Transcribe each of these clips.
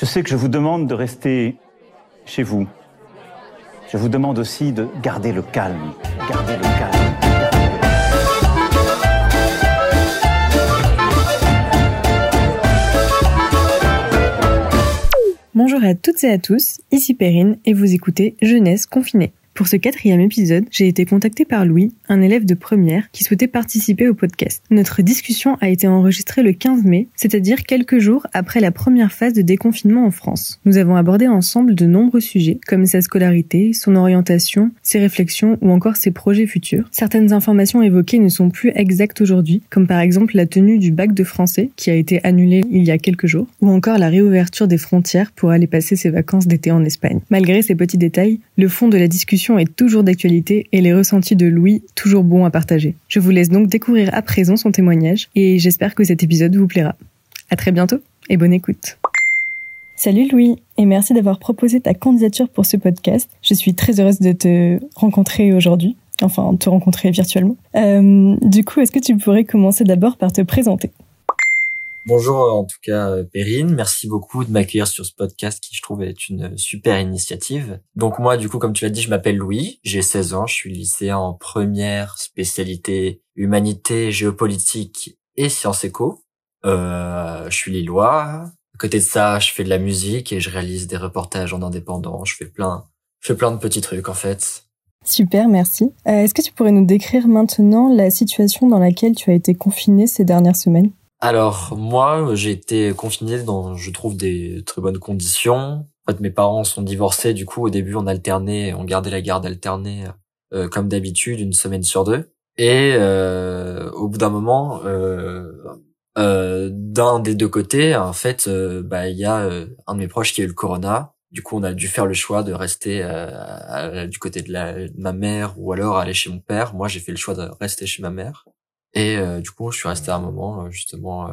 Je sais que je vous demande de rester chez vous. Je vous demande aussi de garder le calme. Bonjour à toutes et à tous, ici Perrine et vous écoutez Jeunesse confinée. Pour ce quatrième épisode, j'ai été contactée par Louis, un élève de première qui souhaitait participer au podcast. Notre discussion a été enregistrée le 15 mai, c'est-à-dire quelques jours après la première phase de déconfinement en France. Nous avons abordé ensemble de nombreux sujets, comme sa scolarité, son orientation, ses réflexions ou encore ses projets futurs. Certaines informations évoquées ne sont plus exactes aujourd'hui, comme par exemple la tenue du bac de français qui a été annulée il y a quelques jours, ou encore la réouverture des frontières pour aller passer ses vacances d'été en Espagne. Malgré ces petits détails, le fond de la discussion est toujours d'actualité et les ressentis de Louis toujours bons à partager. Je vous laisse donc découvrir à présent son témoignage et j'espère que cet épisode vous plaira. À très bientôt et bonne écoute. Salut Louis et merci d'avoir proposé ta candidature pour ce podcast. Je suis très heureuse de te rencontrer aujourd'hui, enfin te rencontrer virtuellement. Euh, du coup, est-ce que tu pourrais commencer d'abord par te présenter? Bonjour en tout cas euh, Perrine, merci beaucoup de m'accueillir sur ce podcast qui je trouve est une super initiative. Donc moi du coup comme tu l'as dit je m'appelle Louis, j'ai 16 ans, je suis lycéen en première spécialité humanité, géopolitique et sciences éco. Euh, je suis lillois. À côté de ça je fais de la musique et je réalise des reportages en indépendant, je fais plein, je fais plein de petits trucs en fait. Super, merci. Euh, est-ce que tu pourrais nous décrire maintenant la situation dans laquelle tu as été confiné ces dernières semaines? Alors moi, j'ai été confiné dans, je trouve, des très bonnes conditions. En fait, mes parents sont divorcés. Du coup, au début, on alternait, on gardait la garde alternée euh, comme d'habitude, une semaine sur deux. Et euh, au bout d'un moment, euh, euh d'un des deux côtés, en fait, euh, bah il y a un de mes proches qui a eu le corona. Du coup, on a dû faire le choix de rester du côté de, la, de ma mère ou alors aller chez mon père. Moi, j'ai fait le choix de rester chez ma mère. Et euh, du coup, je suis resté un moment euh, justement euh,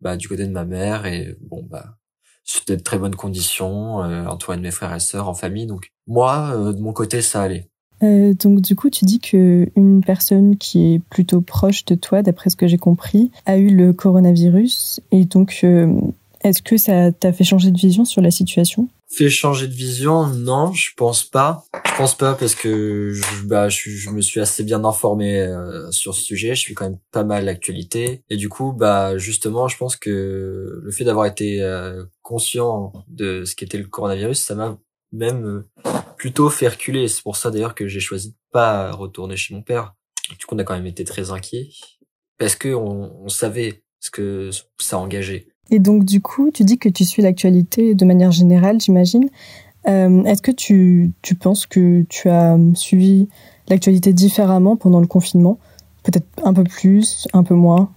bah, du côté de ma mère et bon bah c'était de très bonnes conditions, Antoine, mes frères et sœurs en famille. Donc moi, de mon côté, ça allait. Euh, donc du coup, tu dis que une personne qui est plutôt proche de toi, d'après ce que j'ai compris, a eu le coronavirus. Et donc, est-ce que ça t'a fait changer de vision sur la situation? Fait changer de vision? Non, je pense pas. Je pense pas parce que je, bah, je, je me suis assez bien informé euh, sur ce sujet. Je suis quand même pas mal l'actualité et du coup, bah justement, je pense que le fait d'avoir été euh, conscient de ce qu'était le coronavirus, ça m'a même euh, plutôt fait reculer. C'est pour ça d'ailleurs que j'ai choisi de pas retourner chez mon père. Du coup, on a quand même été très inquiets parce que on, on savait ce que ça engageait. Et donc, du coup, tu dis que tu suis l'actualité de manière générale, j'imagine. Euh, Est-ce que tu, tu penses que tu as suivi l'actualité différemment pendant le confinement? Peut-être un peu plus, un peu moins?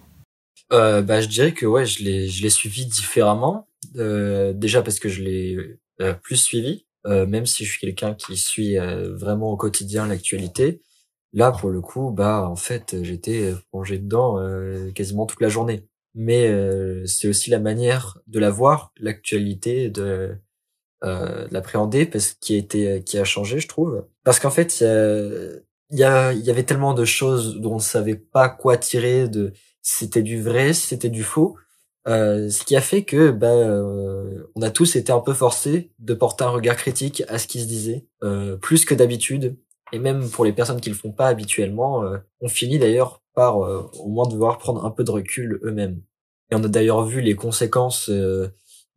Euh, bah, Je dirais que ouais, je l'ai, suivi différemment. Euh, déjà parce que je l'ai euh, plus suivi, euh, même si je suis quelqu'un qui suit vraiment au quotidien l'actualité. Là, pour le coup, bah en fait, j'étais plongé dedans quasiment toute la journée mais euh, c'est aussi la manière de la voir, l'actualité, de, euh, l'appréhender, parce qui a été, qui a changé, je trouve. Parce qu'en fait, il y, a, y, avait tellement de choses dont on ne savait pas quoi tirer de si c'était du vrai, si c'était du faux. Euh, ce qui a fait que ben euh, on a tous été un peu forcés de porter un regard critique à ce qui se disait euh, plus que d'habitude et même pour les personnes qui le font pas habituellement euh, on finit d'ailleurs par euh, au moins devoir prendre un peu de recul eux-mêmes. Et on a d'ailleurs vu les conséquences euh,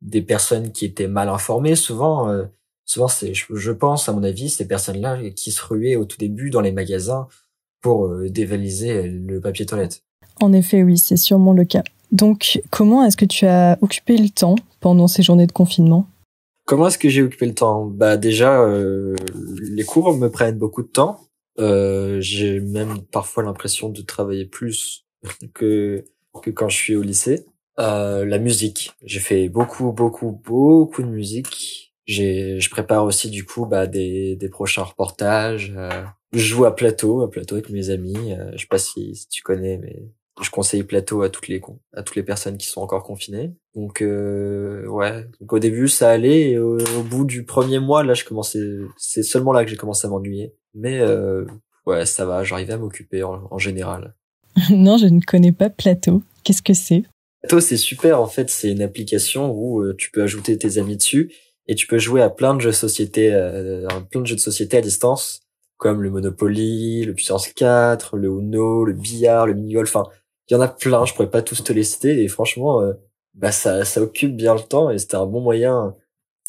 des personnes qui étaient mal informées. Souvent, euh, souvent c'est, je, pense à mon avis, ces personnes-là qui se ruaient au tout début dans les magasins pour dévaliser le papier toilette. En effet, oui, c'est sûrement le cas. Donc, comment est-ce que tu as occupé le temps pendant ces journées de confinement? Comment est-ce que j'ai occupé le temps? Bah déjà, les cours me prennent beaucoup de temps. Euh, j'ai même parfois l'impression de travailler plus que que quand je suis au lycée. Euh, la musique, j'ai fait beaucoup beaucoup beaucoup de musique. J'ai je prépare aussi du coup bah des des prochains reportages. Euh, je joue à plateau, à plateau avec mes amis. Euh, je sais pas si, si tu connais, mais je conseille plateau à toutes les à toutes les personnes qui sont encore confinées. Donc euh, ouais, donc au début ça allait et au, bout du premier mois là je commençais c'est seulement là que j'ai commencé à m'ennuyer. Mais euh, ouais, ça va, j'arrivais à m'occuper en, général. non, je ne connais pas plateau. Qu'est-ce que c'est? Plato, c'est super. En fait, c'est une application où euh, tu peux ajouter tes amis dessus et tu peux jouer à plein de jeux de société, euh, plein de jeux de société à distance, comme le Monopoly, le Puissance 4, le Uno, le billard, le mini-golf. Enfin, il y en a plein. Je pourrais pas tous te les citer. Et franchement, euh, bah ça, ça occupe bien le temps et c'était un bon moyen,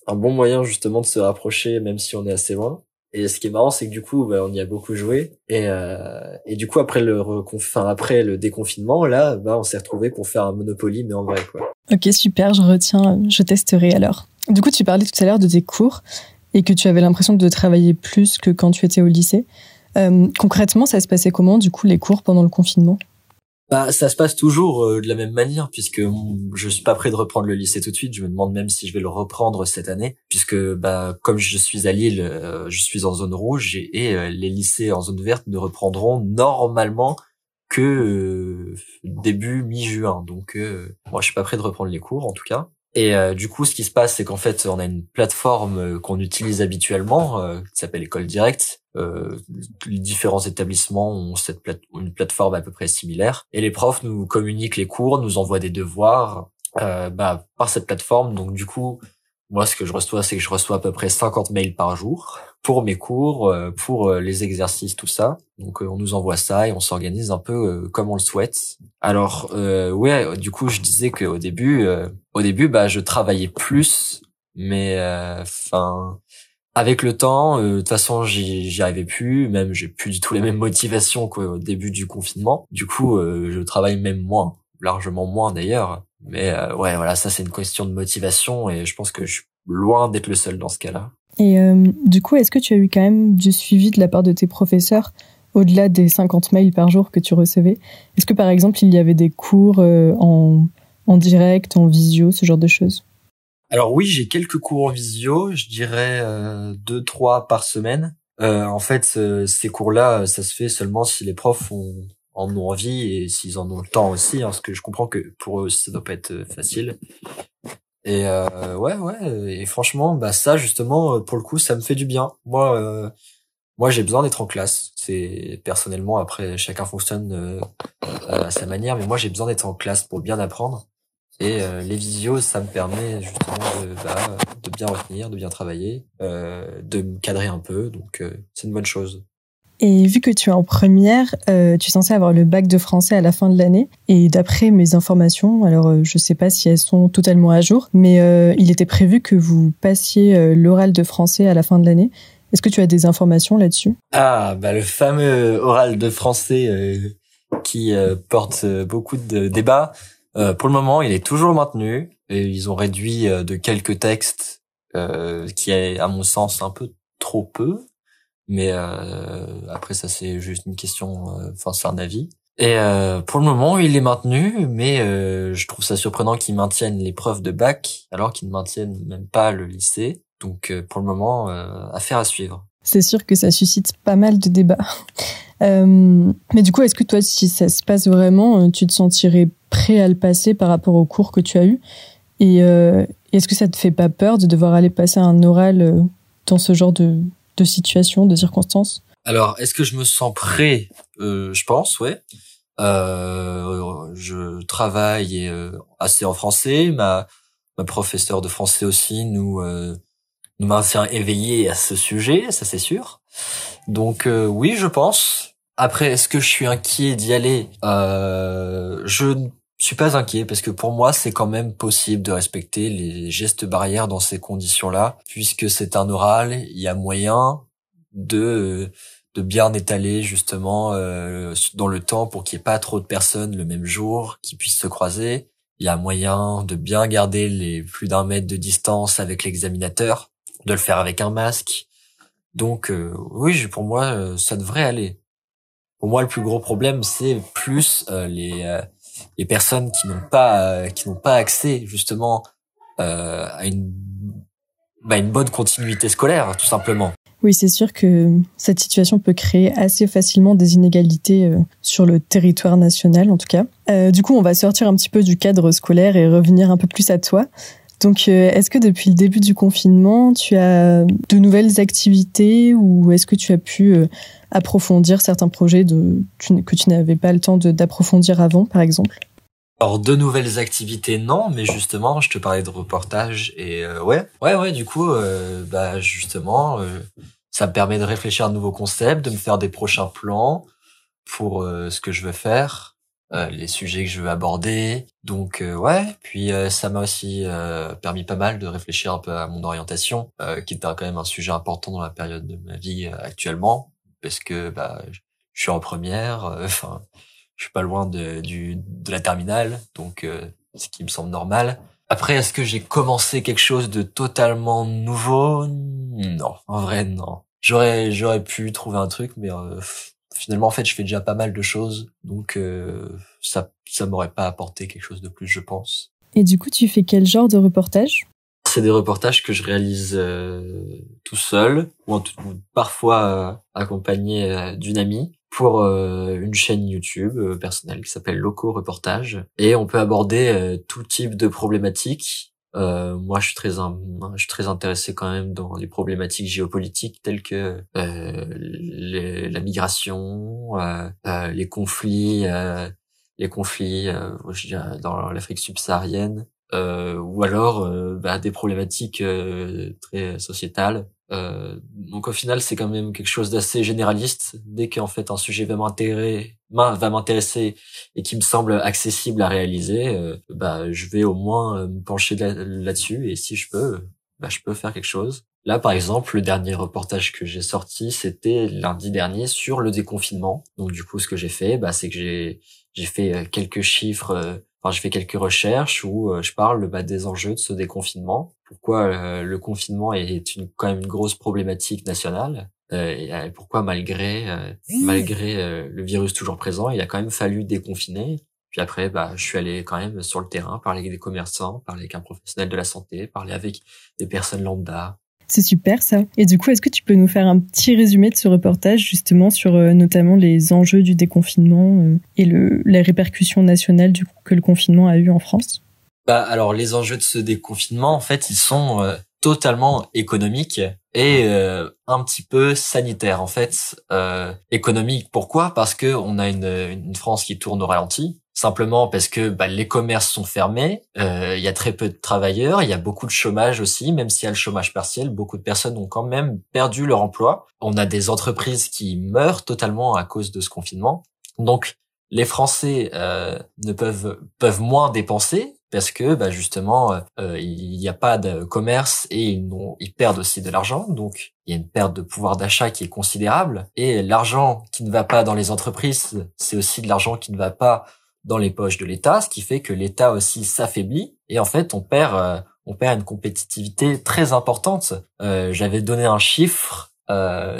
un bon moyen justement de se rapprocher, même si on est assez loin. Et ce qui est marrant, c'est que du coup, bah, on y a beaucoup joué. Et, euh, et du coup, après le, enfin, après le déconfinement, là, bah, on s'est retrouvé pour faire un Monopoly, mais en vrai, quoi. Ok, super, je retiens, je testerai alors. Du coup, tu parlais tout à l'heure de tes cours et que tu avais l'impression de travailler plus que quand tu étais au lycée. Euh, concrètement, ça se passait comment, du coup, les cours pendant le confinement? Bah, ça se passe toujours euh, de la même manière puisque je suis pas prêt de reprendre le lycée tout de suite. Je me demande même si je vais le reprendre cette année puisque bah comme je suis à Lille, euh, je suis en zone rouge et, euh, les lycées en zone verte ne reprendront normalement que début mi-juin. Donc moi je suis pas prêt de reprendre les cours en tout cas. Et euh, du coup, ce qui se passe, c'est qu'en fait, on a une plateforme euh, qu'on utilise habituellement, euh, qui s'appelle École Directe. les différents établissements ont cette une plateforme à peu près similaire. Et les profs nous communiquent les cours, nous envoient des devoirs bah, par cette plateforme. Donc du coup, moi, ce que je reçois, c'est que je reçois à peu près 50 mails par jour pour mes cours, euh, pour euh, les exercices, tout ça. Donc, euh, on nous envoie ça et on s'organise un peu comme on le souhaite. Alors, euh, ouais, du coup, je disais qu'au début, au début, bah, je travaillais plus, mais enfin, avec le temps, de toute façon, j'y arrivais plus. Même, j'ai plus du tout les mêmes motivations qu'au début du confinement. Du coup, je travaille même moins, largement moins d'ailleurs. Mais euh, ouais, voilà, ça c'est une question de motivation et je pense que je suis loin d'être le seul dans ce cas-là. Et euh, du coup, est-ce que tu as eu quand même du suivi de la part de tes professeurs au-delà des 50 mails par jour que tu recevais? Est-ce que par exemple, il y avait des cours euh, en, en direct, en visio, ce genre de choses? Alors oui, j'ai quelques cours en visio, je dirais deux, trois par semaine. en fait, ces cours-là, ça se fait seulement si les profs ont en ont envie et s'ils en ont le temps aussi, hein, parce que je comprends que pour eux ça doit pas être euh, facile. Et euh, ouais, ouais, et franchement, bah ça justement, euh, pour le coup, ça me fait du bien. Moi, euh, moi j'ai besoin d'être en classe. C'est personnellement, après chacun fonctionne à sa manière, mais moi j'ai besoin d'être en classe pour bien apprendre. Et les visios, ça me permet justement de, bah, de bien retenir, de bien travailler, de me cadrer un peu. Donc c'est une bonne chose. Et vu que tu es en première, euh, tu es censé avoir le bac de français à la fin de l'année. Et d'après mes informations, alors euh, je sais pas si elles sont totalement à jour, mais euh, il était prévu que vous passiez euh, l'oral de français à la fin de l'année. Est-ce que tu as des informations là-dessus? Ah, bah le fameux oral de français qui porte beaucoup de débats. pour le moment, il est toujours maintenu. Et ils ont réduit de quelques textes, qui est à mon sens un peu trop peu mais euh, après ça c'est juste une question, euh, enfin c'est un avis. Et euh, pour le moment il est maintenu, mais euh, je trouve ça surprenant qu'ils maintiennent l'épreuve de bac alors qu'ils ne maintiennent même pas le lycée. Donc euh, pour le moment, affaire à suivre. C'est sûr que ça suscite pas mal de débats. mais du coup, est-ce que toi, si ça se passe vraiment, tu te sentirais prêt à le passer par rapport au cours que tu as eu? Et est-ce que ça te fait pas peur de devoir aller passer un oral dans ce genre de, de situations, de circonstances Alors, est-ce que je me sens prêt? Euh, Je pense, ouais. Euh, je travaille euh, assez en français. Ma, ma professeure de français aussi nous euh, nous maintient éveillés à ce sujet, ça c'est sûr. Donc euh, oui, je pense. Après, est-ce que je suis inquiet d'y aller? Je ne suis pas inquiet parce que pour moi, c'est quand même possible de respecter les gestes barrières dans ces conditions-là, puisque c'est un oral, il y a moyen de de bien étaler justement euh, dans le temps pour qu'il n'y ait pas trop de personnes le même jour qui puissent se croiser. Il y a moyen de bien garder les plus d'un mètre de distance avec l'examinateur, de le faire avec un masque. Donc euh, oui, pour moi, euh, ça devrait aller. Pour moi, le plus gros problème, c'est plus les les personnes qui n'ont pas qui n'ont pas accès justement à une bah, une bonne continuité scolaire, tout simplement. Oui, c'est sûr que cette situation peut créer assez facilement des inégalités euh, sur le territoire national, en tout cas. Euh, du coup, on va sortir un petit peu du cadre scolaire et revenir un peu plus à toi. Donc, euh, est-ce que depuis le début du confinement, tu as de nouvelles activités ou est-ce que tu as pu approfondir certains projets de, que tu n'avais pas le temps d'approfondir avant, par exemple? Alors de nouvelles activités non, mais justement je te parlais de reportage et euh, ouais. Ouais ouais du coup euh, bah justement euh, ça me permet de réfléchir à de nouveaux concepts, de me faire des prochains plans pour ce que je veux faire, les sujets que je veux aborder. Donc ouais, puis ça m'a aussi permis pas mal de réfléchir un peu à mon orientation, qui est quand même un sujet important dans la période de ma vie actuellement parce que bah je suis en première, enfin je suis pas loin de, du, de la terminale, donc euh, ce qui me semble normal. Après, est-ce que j'ai commencé quelque chose de totalement nouveau? Non, en vrai, non. J'aurais, j'aurais pu trouver un truc, mais euh, finalement, en fait, je fais déjà pas mal de choses, donc euh, ça, ça m'aurait pas apporté quelque chose de plus, je pense. Et du coup, tu fais quel genre de reportage? C'est des reportages que je réalise tout seul, ou, en tout, parfois accompagné d'une amie pour euh, une chaîne YouTube euh, personnelle qui s'appelle Loco Reportage et on peut aborder euh, tout type de problématiques. moi, je suis très je suis très intéressé quand même dans les problématiques géopolitiques telles que la migration, les conflits, les conflits dans l'Afrique subsaharienne, ou alors bah, des problématiques très sociétales euh, donc au final, c'est quand même quelque chose d'assez généraliste. Dès qu'en fait un sujet va m'intéresser, va m'intéresser et qui me semble accessible à réaliser, euh, bah je vais au moins euh, me pencher là-dessus et si je peux, bah je peux faire quelque chose. Là, par exemple, le dernier reportage que j'ai sorti, c'était lundi dernier sur le déconfinement. Donc du coup, ce que j'ai fait, bah c'est que j'ai j'ai fait quelques chiffres Enfin, je fais quelques recherches où je parle bah, des enjeux de ce déconfinement pourquoi euh, le confinement est une, quand même une grosse problématique nationale euh, et euh, pourquoi malgré malgré le virus toujours présent, il a quand même fallu déconfiner. Puis après, bah, je suis allé quand même sur le terrain, parler avec des commerçants, parler avec un professionnel de la santé, parler avec des personnes lambda. C'est super ça. Et du coup, est-ce que tu peux nous faire un petit résumé de ce reportage justement sur notamment les enjeux du déconfinement et le, les répercussions nationales du coup, que le confinement a eu en France? Bah alors les enjeux de ce déconfinement en fait ils sont euh, totalement économiques et euh, un petit peu sanitaires en fait. Euh, économique pourquoi? Parce que on a une, une, France qui tourne au ralenti. Simplement parce que bah, les commerces sont fermés, euh, il y a très peu de travailleurs, il y a beaucoup de chômage aussi, même s'il y a le chômage partiel, beaucoup de personnes ont quand même perdu leur emploi. On a des entreprises qui meurent totalement à cause de ce confinement. Donc les Français euh, ne peuvent peuvent moins dépenser parce que bah, justement euh, il n'y a pas de commerce et ils, ils perdent aussi de l'argent donc il y a une perte de pouvoir d'achat qui est considérable et l'argent qui ne va pas dans les entreprises c'est aussi de l'argent qui ne va pas dans les poches de l'État ce qui fait que l'État aussi s'affaiblit et en fait on perd euh, on perd une compétitivité très importante j'avais donné un chiffre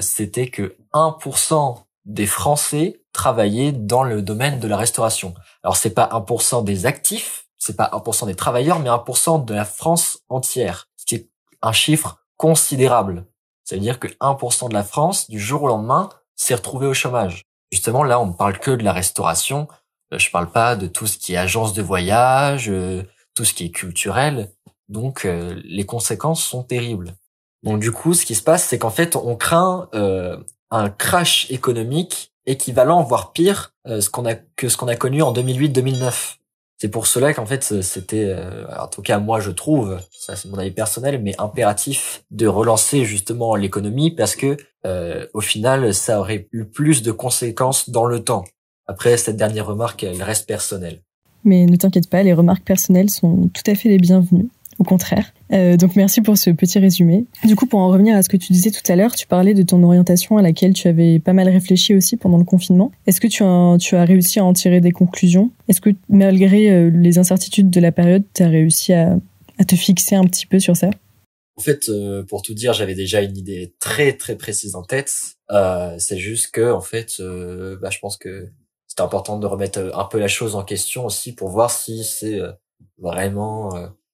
c'était que 1% des Français travaillaient dans le domaine de la restauration alors c'est pas 1% des actifs c'est pas 1% des travailleurs, mais 1% de la France entière, ce qui est un chiffre considérable. Ça veut dire que 1% de la France, du jour au lendemain, s'est retrouvé au chômage. Justement, là, on ne parle que de la restauration. Euh, je parle pas de tout ce qui est agence de voyage, euh, tout ce qui est culturel. Donc, euh, les conséquences sont terribles. Donc, du coup, ce qui se passe, c'est qu'en fait, on craint un crash économique équivalent, voire pire, ce qu'on a que ce qu'on a connu en 2008-2009. C'est pour cela qu'en fait c'était, euh, en tout cas moi je trouve, ça c'est mon avis personnel, mais impératif de relancer justement l'économie parce que euh, au final ça aurait eu plus de conséquences dans le temps. Après cette dernière remarque, elle reste personnelle. Mais ne t'inquiète pas, les remarques personnelles sont tout à fait les bienvenues au contraire. Euh, donc merci pour ce petit résumé. Du coup, pour en revenir à ce que tu disais tout à l'heure, tu parlais de ton orientation à laquelle tu avais pas mal réfléchi aussi pendant le confinement. Est-ce que tu as, tu as réussi à en tirer des conclusions? Est-ce que malgré euh, les incertitudes de la période, tu as réussi à, à, te fixer un petit peu sur ça? En fait, euh, pour tout dire, j'avais déjà une idée très très précise en tête. Euh, c'est juste que, en fait, euh, bah, je pense que c'est important de remettre un peu la chose en question aussi pour voir si c'est vraiment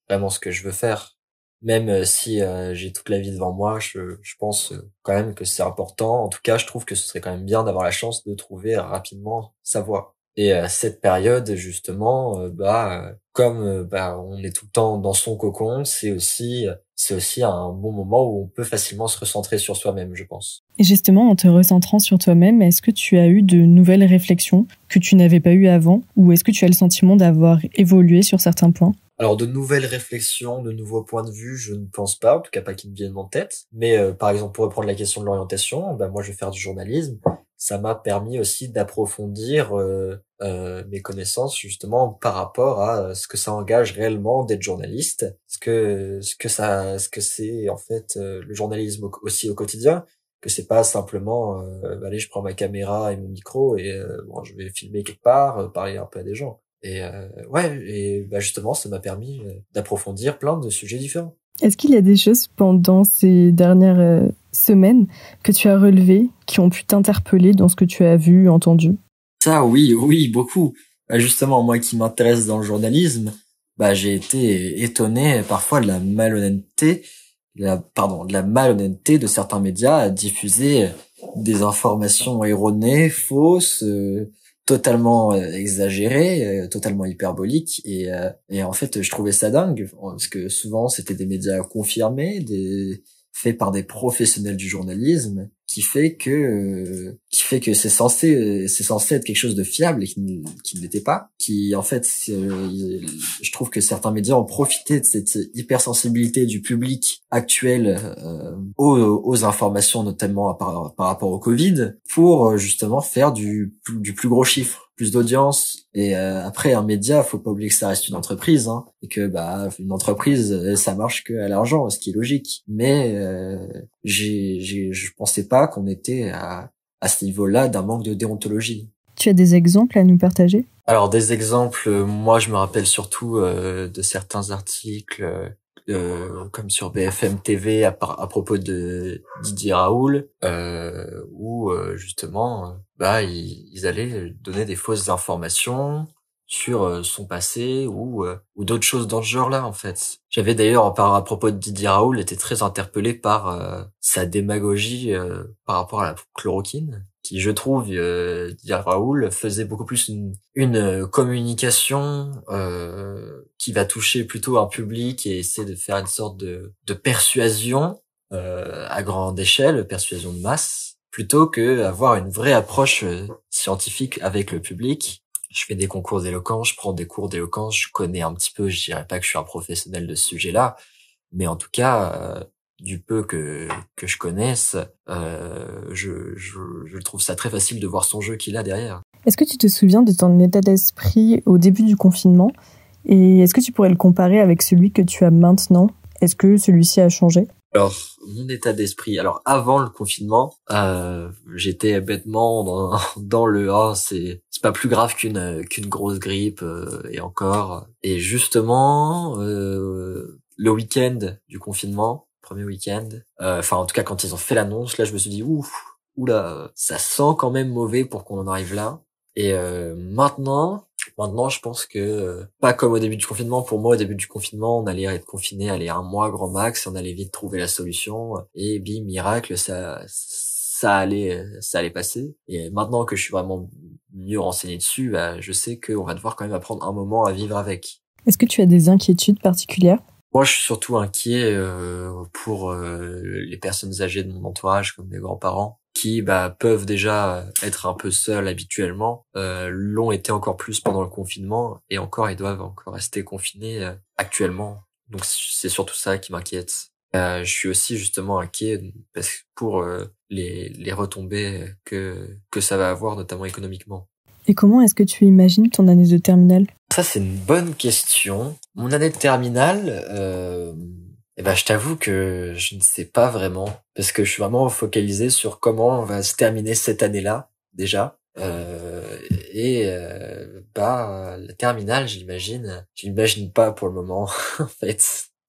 vraiment ce que je veux faire. Même euh, si euh, j'ai toute la vie devant moi, je, je pense euh, quand même que c'est important. En tout cas, je trouve que ce serait quand même bien d'avoir la chance de trouver rapidement sa voie. Et cette période, justement, bah, comme bah, on est tout le temps dans son cocon, c'est aussi c'est aussi un bon moment où on peut facilement se recentrer sur soi-même, je pense. Et justement, en te recentrant sur toi-même, est-ce que tu as eu de nouvelles réflexions que tu n'avais pas eues avant, ou est-ce que tu as le sentiment d'avoir évolué sur certains points? Alors de nouvelles réflexions, de nouveaux points de vue, je ne pense pas, en tout cas pas qui me viennent en tête. Mais euh, par exemple, pour reprendre la question de l'orientation, bah, moi je vais faire du journalisme. Ça m'a permis aussi d'approfondir euh, euh, mes connaissances justement par rapport à ce que ça engage réellement d'être journaliste, ce que ce que ça, ce que c'est en fait le journalisme aussi au quotidien, que c'est pas simplement allez je prends ma caméra et mon micro et bon je vais filmer quelque part, parler un peu à des gens. Et euh, ouais, et bah justement, ça m'a permis euh, d'approfondir plein de sujets différents. Est-ce qu'il y a des choses pendant ces dernières euh, semaines que tu as relevées, qui ont pu t'interpeller dans ce que tu as vu, entendu? Ça, oui, oui, beaucoup. Bah, justement, moi qui m'intéresse dans le journalisme, bah j'ai été étonné parfois de la malhonnêteté, la, pardon, de la malhonnêteté de certains médias à diffuser des informations erronées, fausses totalement euh, exagéré, euh, totalement hyperbolique et, euh, et en fait je trouvais ça dingue parce que souvent c'était des médias confirmés, des faits par des professionnels du journalisme qui fait que qui fait que c'est censé c'est censé être quelque chose de fiable et qui, qui ne l'était pas qui en fait je trouve que certains médias ont profité de cette hypersensibilité du public actuel aux, aux, informations notamment par, par rapport au Covid pour justement faire du du plus gros chiffre plus d'audience. Et euh, après un média faut pas oublier que ça reste une entreprise hein, et que bah une entreprise euh, ça marche que à l'argent ce qui est logique. Mais euh, j'ai j'ai je pensais pas qu'on était à à ce niveau-là d'un manque de déontologie. Tu as des exemples à nous partager? Alors des exemples moi je me rappelle surtout de certains articles euh, comme sur BFM TV à, à propos de Didier Raoul, euh, où euh, justement, bah ils, ils, allaient donner des fausses informations sur son passé ou ou d'autres choses dans ce genre-là en fait. J'avais d'ailleurs par à propos de Didier Raoul été très interpellé par sa démagogie par rapport à la chloroquine qui je trouve euh, Raoul faisait beaucoup plus une, une euh, communication euh, qui va toucher plutôt un public et essayer de faire une sorte de, de persuasion euh, à grande échelle, persuasion de masse, plutôt que avoir une vraie approche euh, scientifique avec le public. Je fais des concours d'éloquence, je prends des cours d'éloquence, je connais un petit peu, je dirais pas que je suis un professionnel de ce sujet-là, mais en tout cas, euh, du peu que que je connaisse, euh, je, je, je trouve ça très facile de voir son jeu qu'il a derrière. Est-ce que tu te souviens de ton état d'esprit au début du confinement? Et est-ce que tu pourrais le comparer avec celui que tu as maintenant? Est-ce que celui-ci a changé? Alors, mon état d'esprit. Alors, avant le confinement, euh, j'étais bêtement dans, dans le ah, c'est c'est pas plus grave qu'une qu'une grosse grippe euh, et encore. Et justement, euh, le week-end du confinement, premier week-end. Euh, enfin, en tout cas, quand ils ont fait l'annonce, là, je me suis dit, ouf, oula, ça sent quand même mauvais pour qu'on en arrive là. Et euh, maintenant, maintenant, je pense que euh, pas comme au début du confinement. Pour moi, au début du confinement, on allait être confiné, aller un mois grand max, on allait vite trouver la solution. Et bim, miracle, ça, ça allait, ça allait passer. Et maintenant que je suis vraiment mieux renseigné dessus, bah, je sais qu'on va devoir quand même apprendre un moment à vivre avec. Est-ce que tu as des inquiétudes particulières? Moi, je suis surtout inquiet euh, pour euh, les personnes âgées de mon entourage, comme mes grands-parents, qui bah, peuvent déjà être un peu seuls habituellement, euh, l'ont été encore plus pendant le confinement, et encore, ils doivent encore rester confinés euh, actuellement. Donc, c'est surtout ça qui m'inquiète. Euh, je suis aussi justement inquiet parce pour les, les retombées que que ça va avoir, notamment économiquement. Et comment est-ce que tu imagines ton année de terminale? Ça, c'est une bonne question. Mon année de terminale, euh, eh ben, je t'avoue que je ne sais pas vraiment, parce que je suis vraiment focalisé sur comment on va se terminer cette année-là, déjà. Euh, et euh, bah la terminale, j'imagine, j'imagine pas pour le moment. en fait,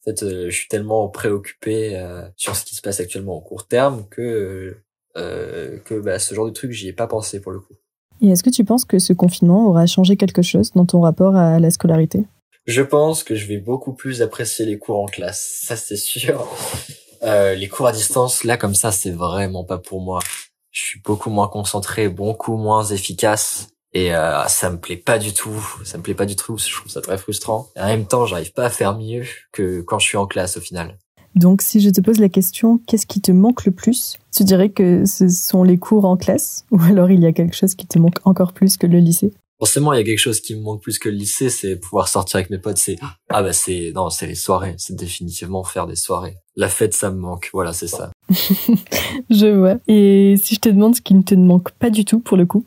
en fait, euh, je suis tellement préoccupé euh, sur ce qui se passe actuellement au court terme que euh, que bah, ce genre de truc, j'y ai pas pensé pour le coup. Et est-ce que tu penses que ce confinement aura changé quelque chose dans ton rapport à la scolarité? Je pense que je vais beaucoup plus apprécier les cours en classe, ça c'est sûr. Euh, les cours à distance, là comme ça, c'est vraiment pas pour moi. Je suis beaucoup moins concentré, beaucoup moins efficace. Et euh, ça me plaît pas du tout. Ça me plaît pas du tout. Je trouve ça très frustrant. Et en même temps, j'arrive pas à faire mieux que quand je suis en classe au final. Donc, si je te pose la question, qu'est-ce qui te manque le plus? Tu dirais que ce sont les cours en classe ou alors il y a quelque chose qui te manque encore plus que le lycée? Forcément, il y a quelque chose qui me manque plus que le lycée, c'est pouvoir sortir avec mes potes. C'est ah bah c'est non, c'est les soirées. C'est définitivement faire des soirées. La fête, ça me manque. Voilà, c'est ça. je vois. Et si je te demande ce qui ne te manque pas du tout pour le coup?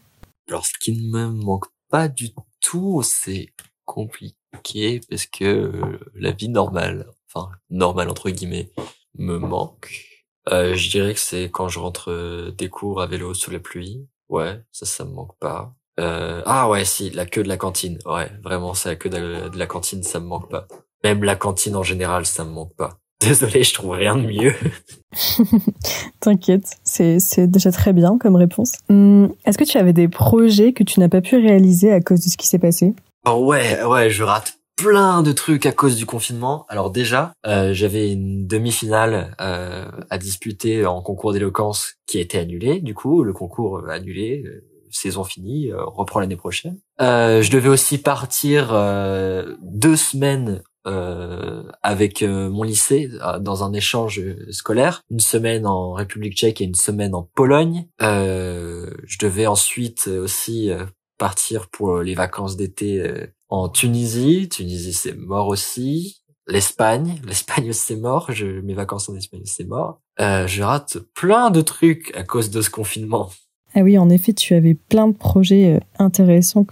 Alors, ce qui ne me manque pas du tout, c'est compliqué parce que euh, la vie normale, enfin normale entre guillemets, me manque. Euh, je dirais que c'est quand je rentre euh, des cours à vélo sous la pluie. Ouais, ça, ça me manque pas. Euh, ah ouais, si, la queue de la cantine. Ouais, vraiment, c'est la queue de la, cantine, ça me manque pas. Même la cantine en général, ça me manque pas. Désolé, je trouve rien de mieux. T'inquiète, c'est, c'est déjà très bien comme réponse. Hum, est-ce que tu avais des projets que tu n'as pas pu réaliser à cause de ce qui s'est passé? Oh Ouais, ouais, je rate plein de trucs à cause du confinement. Alors déjà, euh, j'avais une demi-finale euh, à disputer en concours d'éloquence qui a été annulée. Du coup, le concours annulé, saison finie, euh, reprend l'année prochaine. Euh, je devais aussi partir euh, deux semaines avec mon lycée dans un échange scolaire, une semaine en République tchèque et une semaine en Pologne. je devais ensuite aussi partir pour les vacances d'été en Tunisie. Tunisie c'est mort aussi. L'Espagne, l'Espagne c'est mort. Je, mes vacances en Espagne c'est mort. je rate plein de trucs à cause de ce confinement. Ah oui, en effet, tu avais plein de projets euh, intéressants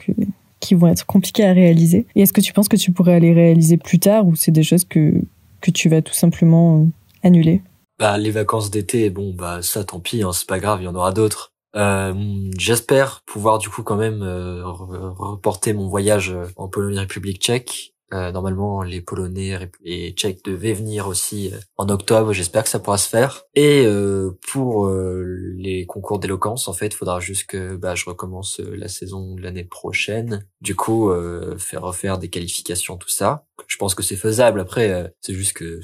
qui vont être compliqués à réaliser. Et est-ce que tu penses que tu pourrais les réaliser plus tard ou c'est des choses que, que tu vas tout simplement euh, annuler? Bah, les vacances d'été, bon, bah, ça, tant pis, hein, c'est pas grave, il y en aura d'autres. Euh, j'espère pouvoir du coup quand même reporter mon voyage en Pologne-République tchèque euh, normalement, les Polonais et Tchèques devaient venir aussi euh, en octobre. J'espère que ça pourra se faire. Et euh, pour les concours d'éloquence, en fait, faudra juste que bah, je recommence la saison de l'année prochaine. Du coup, faire refaire des qualifications, tout ça. Je pense que c'est faisable. Après, c'est juste que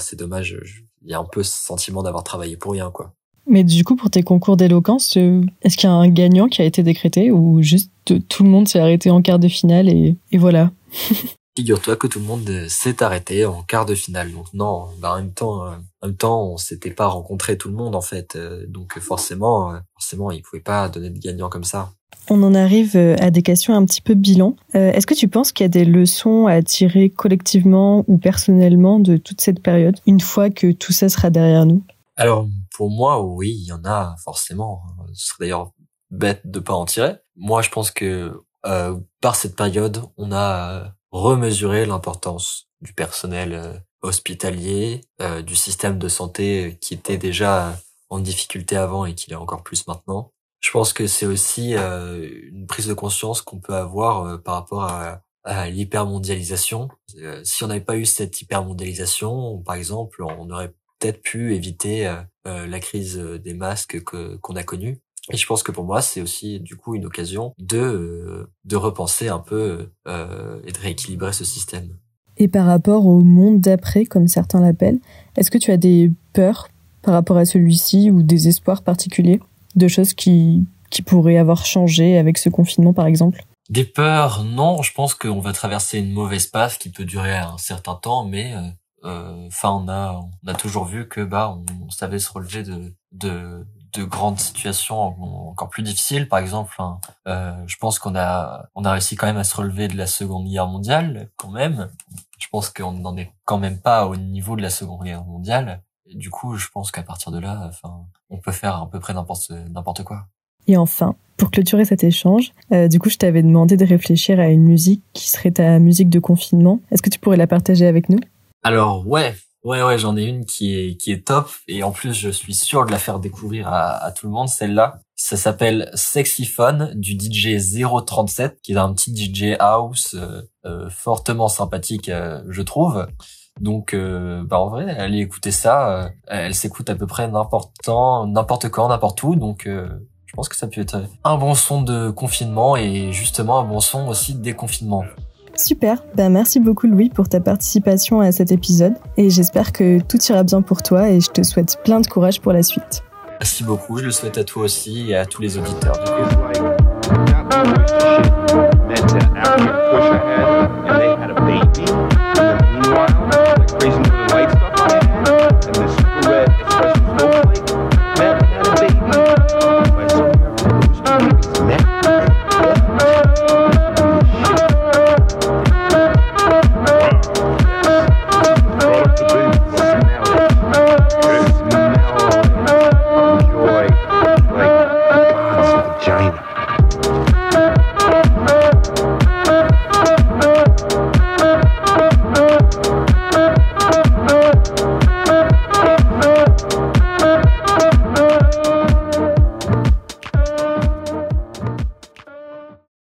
c'est dommage. Il y a un peu ce sentiment d'avoir travaillé pour rien, quoi. Mais du coup, pour tes concours d'éloquence, est-ce qu'il y a un gagnant qui a été décrété ou juste tout le monde s'est arrêté en quart de finale et, et voilà? Figure-toi que tout le monde euh, s'est arrêté en quart de finale. Donc non, bah en même temps, euh, en même temps, on s'était pas rencontré tout le monde en fait. Euh, donc forcément, forcément, il pouvait pas donner de gagnant comme ça. On en arrive à des questions un petit peu bilan. Est-ce que tu penses qu'il y a des leçons à tirer collectivement ou personnellement de toute cette période une fois que tout ça sera derrière nous? Alors pour moi, oui, il y en a forcément. Ce serait d'ailleurs bête de pas en tirer. Moi, je pense que euh, par cette période, on a remesurer l'importance du personnel euh, hospitalier, euh, du système de santé euh, qui était déjà en difficulté avant et qui l'est encore plus maintenant. Je pense que c'est aussi une prise de conscience qu'on peut avoir par rapport à, à l'hypermondialisation. si on n'avait pas eu cette hypermondialisation, par exemple, on aurait peut-être pu éviter la crise des masques que qu'on a connue. Et je pense que pour moi, c'est aussi du coup une occasion de euh, de repenser un peu euh, et de rééquilibrer ce système. Et par rapport au monde d'après, comme certains l'appellent, est-ce que tu as des peurs par rapport à celui-ci ou des espoirs particuliers de choses qui qui pourraient avoir changé avec ce confinement, par exemple? Des peurs, non. Je pense qu'on va traverser une mauvaise passe qui peut durer un certain temps, mais euh, enfin, on a on a toujours vu que bah on, savait se relever de de de grandes situations encore plus difficiles. Par exemple, hein, euh, je pense qu'on a on a réussi quand même à se relever de la Seconde Guerre mondiale, quand même. Je pense qu'on n'en est quand même pas au niveau de la Seconde Guerre mondiale. Et du coup, je pense qu'à partir de là, enfin, on peut faire à peu près n'importe n'importe quoi. Et enfin, pour clôturer cet échange, euh, du coup, je t'avais demandé de réfléchir à une musique qui serait ta musique de confinement. Est-ce que tu pourrais la partager avec nous? Alors ouais, Ouais, ouais, j'en ai une qui est qui est top et en plus je suis sûr de la faire découvrir à, à tout le monde. Celle-là, ça s'appelle Sexy Fun du DJ 037 qui est un petit DJ house euh, euh, fortement sympathique, euh, je trouve. Donc, bah en vrai, allez écouter ça. elle s'écoute à peu près n'importe quand, n'importe quand, n'importe où. Donc, je pense que ça peut être un bon son de confinement et justement un bon son aussi de déconfinement. Super, ben merci beaucoup Louis pour ta participation à cet épisode et j'espère que tout ira bien pour toi et je te souhaite plein de courage pour la suite. Merci beaucoup, je le souhaite à toi aussi et à tous les auditeurs.